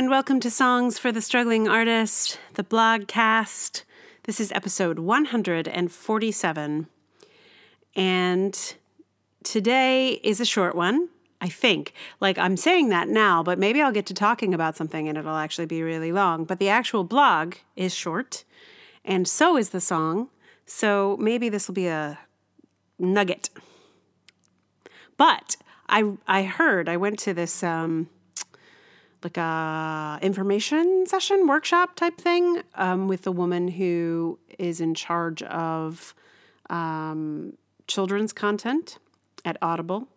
and welcome to Songs for the Struggling Artist, the blogcast. This is episode 147. And today is a short one, I think. Like I'm saying that now, but maybe I'll get to talking about something and it'll actually be really long. But the actual blog is short, and so is the song. So maybe this will be a nugget. But I I heard I went to this um, like a information session workshop type thing um, with the woman who is in charge of um, children's content at Audible.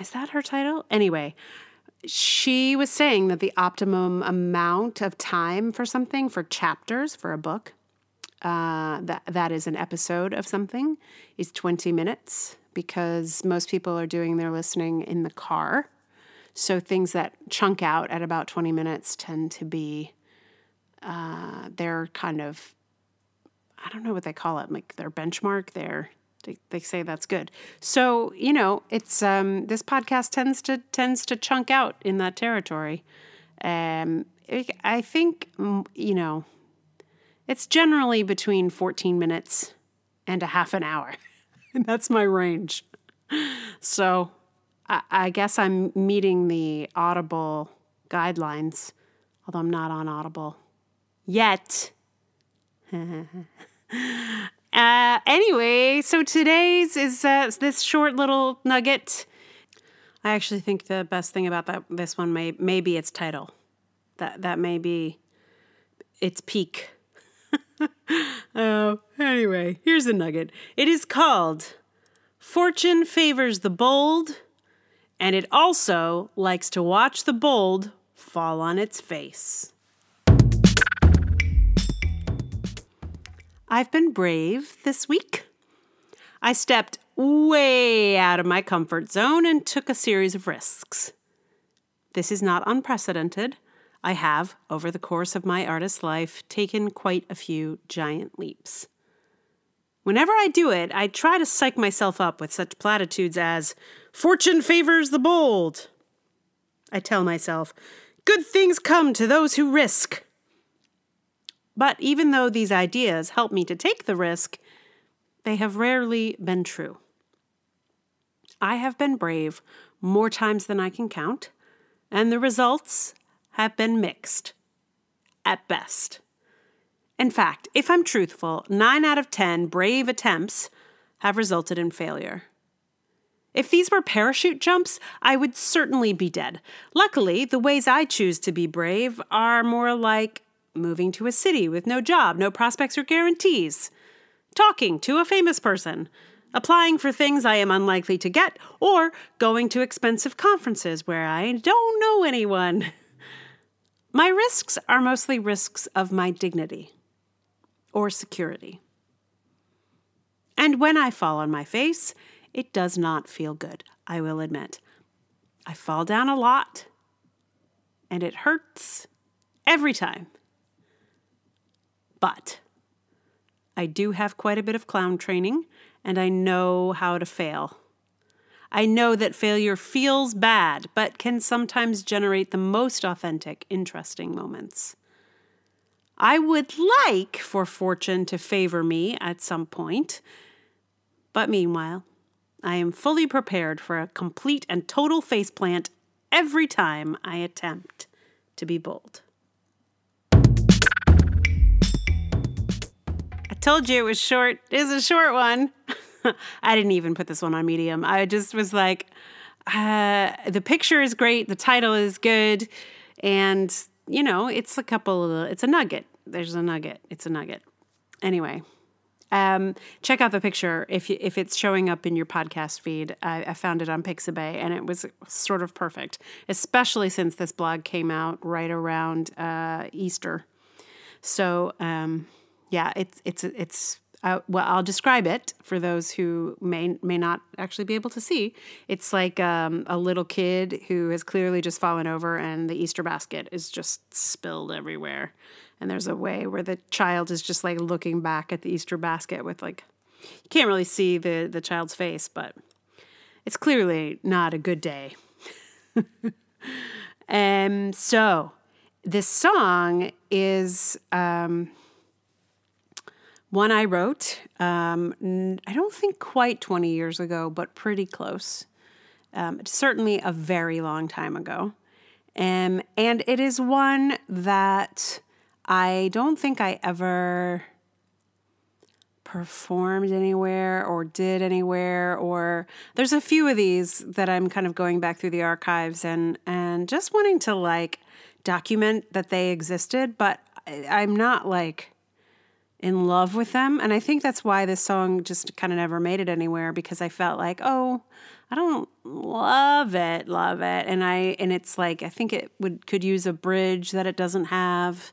Is that her title? Anyway, she was saying that the optimum amount of time for something for chapters for a book uh, that that is an episode of something is 20 minutes because most people are doing their listening in the car so things that chunk out at about 20 minutes tend to be, uh, they're kind of, I don't know what they call it, like their benchmark, their, they, they say that's good. So, you know, it's, um, this podcast tends to, tends to chunk out in that territory. Um, I think, you know, it's generally between 14 minutes and a half an hour. that's my range. So I, guess I'm meeting the Audible guidelines, although I'm not on Audible yet. uh, anyway, so today's is uh, this short little nugget. I actually think the best thing about that this one may may be its title. That that may be its peak. oh, anyway, here's a nugget. It is called Fortune Favors the Bold and it also likes to watch the bold fall on its face. I've been brave this week. I stepped way out of my comfort zone and took a series of risks. This is not unprecedented. I have, over the course of my artist life, taken quite a few giant leaps. Whenever I do it, I try to psych myself up with such platitudes as, Fortune favors the bold. I tell myself, good things come to those who risk. But even though these ideas help me to take the risk, they have rarely been true. I have been brave more times than I can count, and the results have been mixed, at best. In fact, if I'm truthful, 9 out of 10 brave attempts have resulted in failure. If these were parachute jumps, I would certainly be dead. Luckily, the ways I choose to be brave are more like moving to a city with no job, no prospects or guarantees, talking to a famous person, applying for things I am unlikely to get, or going to expensive conferences where I don't know anyone. My risks are mostly risks of my dignity or security. And when I fall on my face, it does not feel good, I will admit. I fall down a lot, and it hurts every time. But I do have quite a bit of clown training, and I know how to fail. I know that failure feels bad, but can sometimes generate the most authentic, interesting moments. I would like for fortune to favor me at some point, but meanwhile, I am fully prepared for a complete and total faceplant every time I attempt to be bold. I told you it was short. It is a short one. I didn't even put this one on Medium. I just was like, uh, the picture is great, the title is good, and you know, it's a couple of, it's a nugget. There's a nugget. It's a nugget. Anyway, um, check out the picture if you, if it's showing up in your podcast feed. I, I, found it on Pixabay, and it was sort of perfect, especially since this blog came out right around uh, Easter. So um, yeah, it's it's it's uh, well, I'll describe it for those who may may not actually be able to see. It's like um, a little kid who has clearly just fallen over, and the Easter basket is just spilled everywhere. And there's a way where the child is just like looking back at the Easter basket with like, you can't really see the the child's face, but it's clearly not a good day. Um, so this song is um, one I wrote. Um, I don't think quite 20 years ago, but pretty close. Um, certainly a very long time ago. Um, and it is one that I don't think I ever performed anywhere or did anywhere or there's a few of these that I'm kind of going back through the archives and and just wanting to like document that they existed but I'm not like in love with them. And I think that's why this song just kind of never made it anywhere because I felt like oh I don't love it love it. And I and it's like I think it would could use a bridge that it doesn't have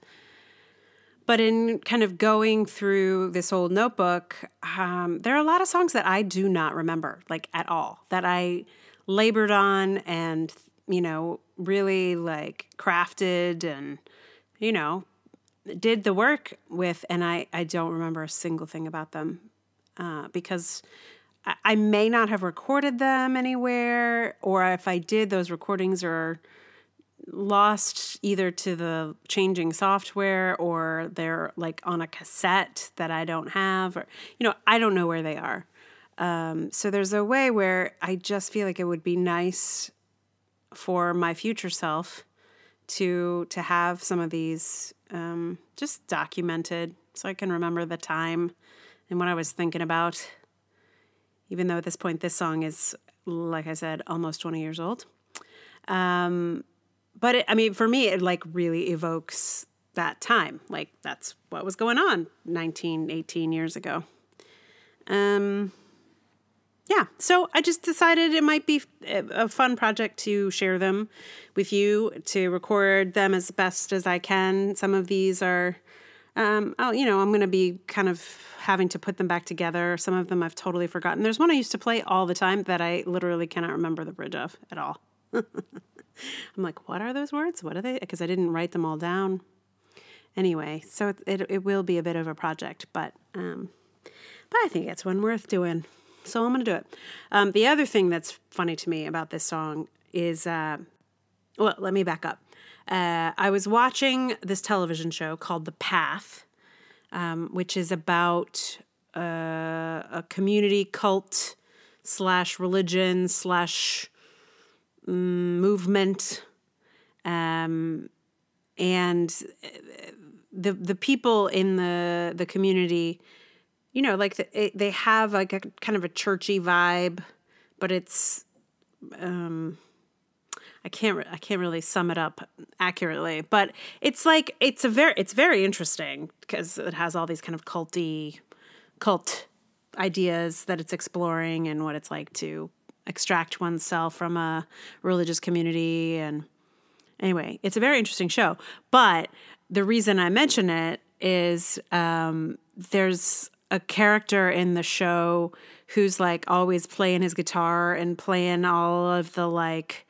but in kind of going through this old notebook, um, there are a lot of songs that I do not remember, like at all, that I labored on and, you know, really like crafted and, you know, did the work with. And I, I don't remember a single thing about them uh, because I, I may not have recorded them anywhere, or if I did, those recordings are lost either to the changing software or they're like on a cassette that I don't have or you know I don't know where they are. Um, so there's a way where I just feel like it would be nice for my future self to to have some of these um, just documented so I can remember the time and what I was thinking about. Even though at this point this song is like I said almost 20 years old. Um, but it, I mean, for me, it like really evokes that time. Like that's what was going on 19, 18 years ago. Um, yeah, so I just decided it might be a fun project to share them with you, to record them as best as I can. Some of these are, um, oh, you know, I'm going to be kind of having to put them back together. Some of them I've totally forgotten. There's one I used to play all the time that I literally cannot remember the bridge of at all. I'm like, what are those words? What are they? Because I didn't write them all down. Anyway, so it, it, it will be a bit of a project, but um, but I think it's one worth doing. So I'm going to do it. Um, the other thing that's funny to me about this song is, uh, well, let me back up. Uh, I was watching this television show called The Path, um, which is about uh, a community cult slash religion slash movement, um, and the the people in the the community, you know, like the, they have like a kind of a churchy vibe, but it's. Um, I can't I can't really sum it up accurately, but it's like it's a very it's very interesting because it has all these kind of culty cult ideas that it's exploring and what it's like to extract oneself from a religious community. And anyway it's a very interesting show. But the reason i mention it is um, there's a character in the show who's like always playing his guitar and playing all of the like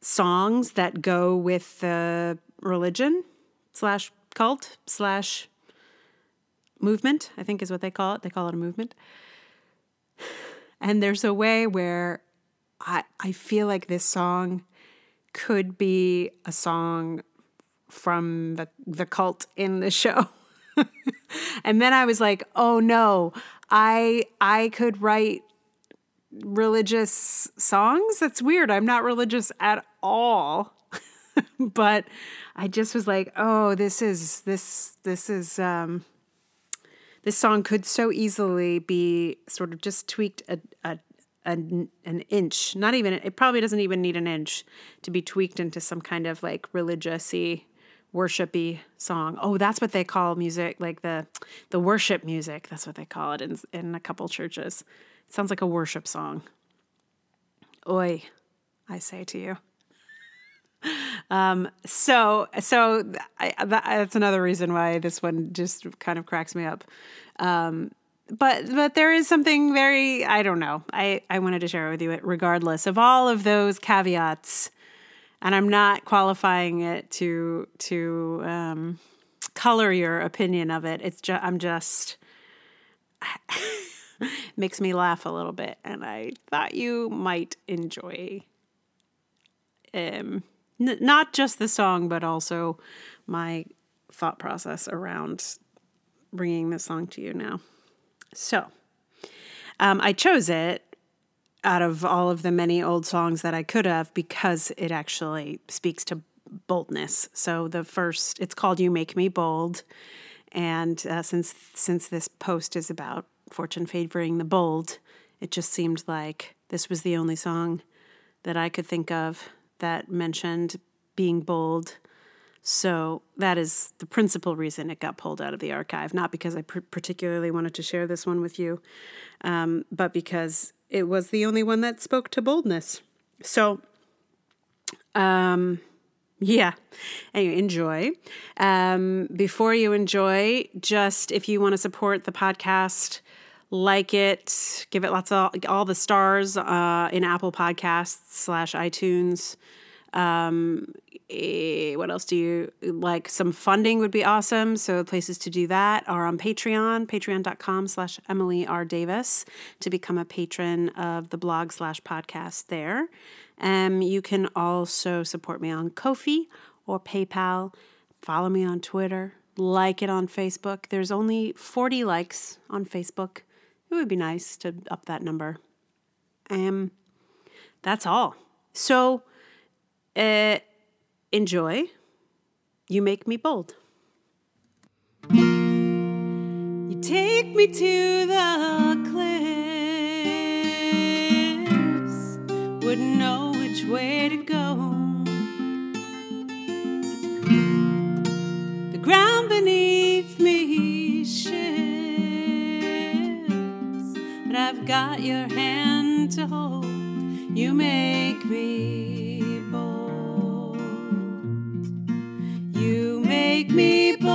songs that go with the religion slash cult slash movement i think is what they call it. They call it a movement and there's a way where I, I feel like this song could be a song from the, the cult in the show. and then I was like, oh no, I I could write religious songs. That's weird. I'm not religious at all. but I just was like, oh, this is this this is um this song could so easily be sort of just tweaked a, a, a, an inch, not even, it probably doesn't even need an inch to be tweaked into some kind of like religious-y, worshipy song. Oh, that's what they call music, like the the worship music. That's what they call it in in a couple churches. It sounds like a worship song. Oi, I say to you. Um, so, so I, that, that's another reason why this one just kind of cracks me up. Um, but but there is something very I don't know. I I wanted to share it with you regardless of all of those caveats, and I'm not qualifying it to to um, color your opinion of it. It's just I'm just makes me laugh a little bit, and I thought you might enjoy um, N- not just the song, but also my thought process around bringing this song to you now. So, um, I chose it out of all of the many old songs that I could have because it actually speaks to boldness. So the first, it's called "You Make Me Bold," and uh, since since this post is about fortune favoring the bold, it just seemed like this was the only song that I could think of that mentioned being bold. So that is the principal reason it got pulled out of the archive, not because I pr- particularly wanted to share this one with you, um, but because it was the only one that spoke to boldness. So, um, yeah. Anyway, enjoy. Um, before you enjoy, just if you want to support the podcast, like it, give it lots of all the stars uh, in Apple Podcasts slash iTunes. Um, eh, what else do you like? Some funding would be awesome. So places to do that are on Patreon, patreon.com slash Emily R. Davis to become a patron of the blog slash podcast there. Um, you can also support me on Ko-fi or PayPal. Follow me on Twitter. Like it on Facebook. There's only 40 likes on Facebook. It would be nice to up that number. Um, that's all. So, uh, enjoy. You make me bold. You take me to the cliffs, wouldn't know which way to go. I've got your hand to hold. You make me bold. You make me bold.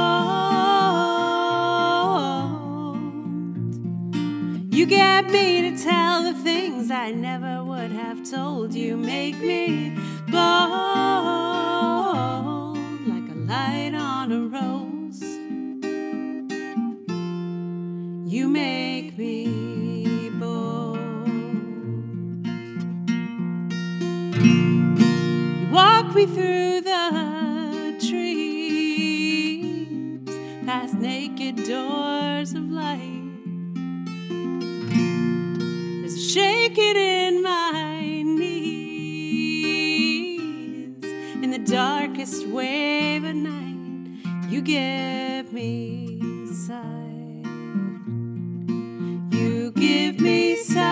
You get me to tell the things I never would have told. You make me shaking in my knees, in the darkest wave of night. You give me sight. You give me sight.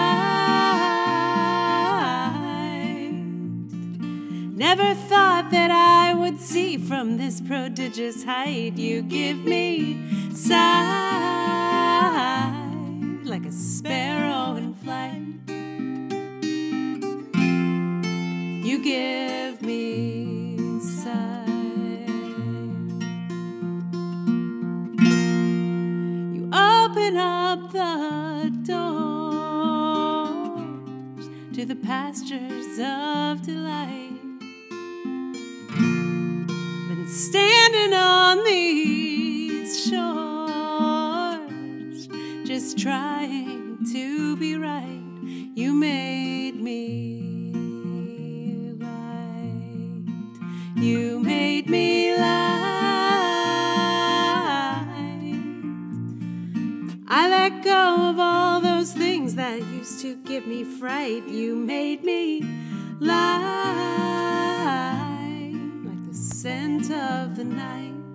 Never thought that I would see from this prodigious height. You give me sight trying to be right. You made me light. You made me light. I let go of all those things that used to give me fright. You made me light like the scent of the night.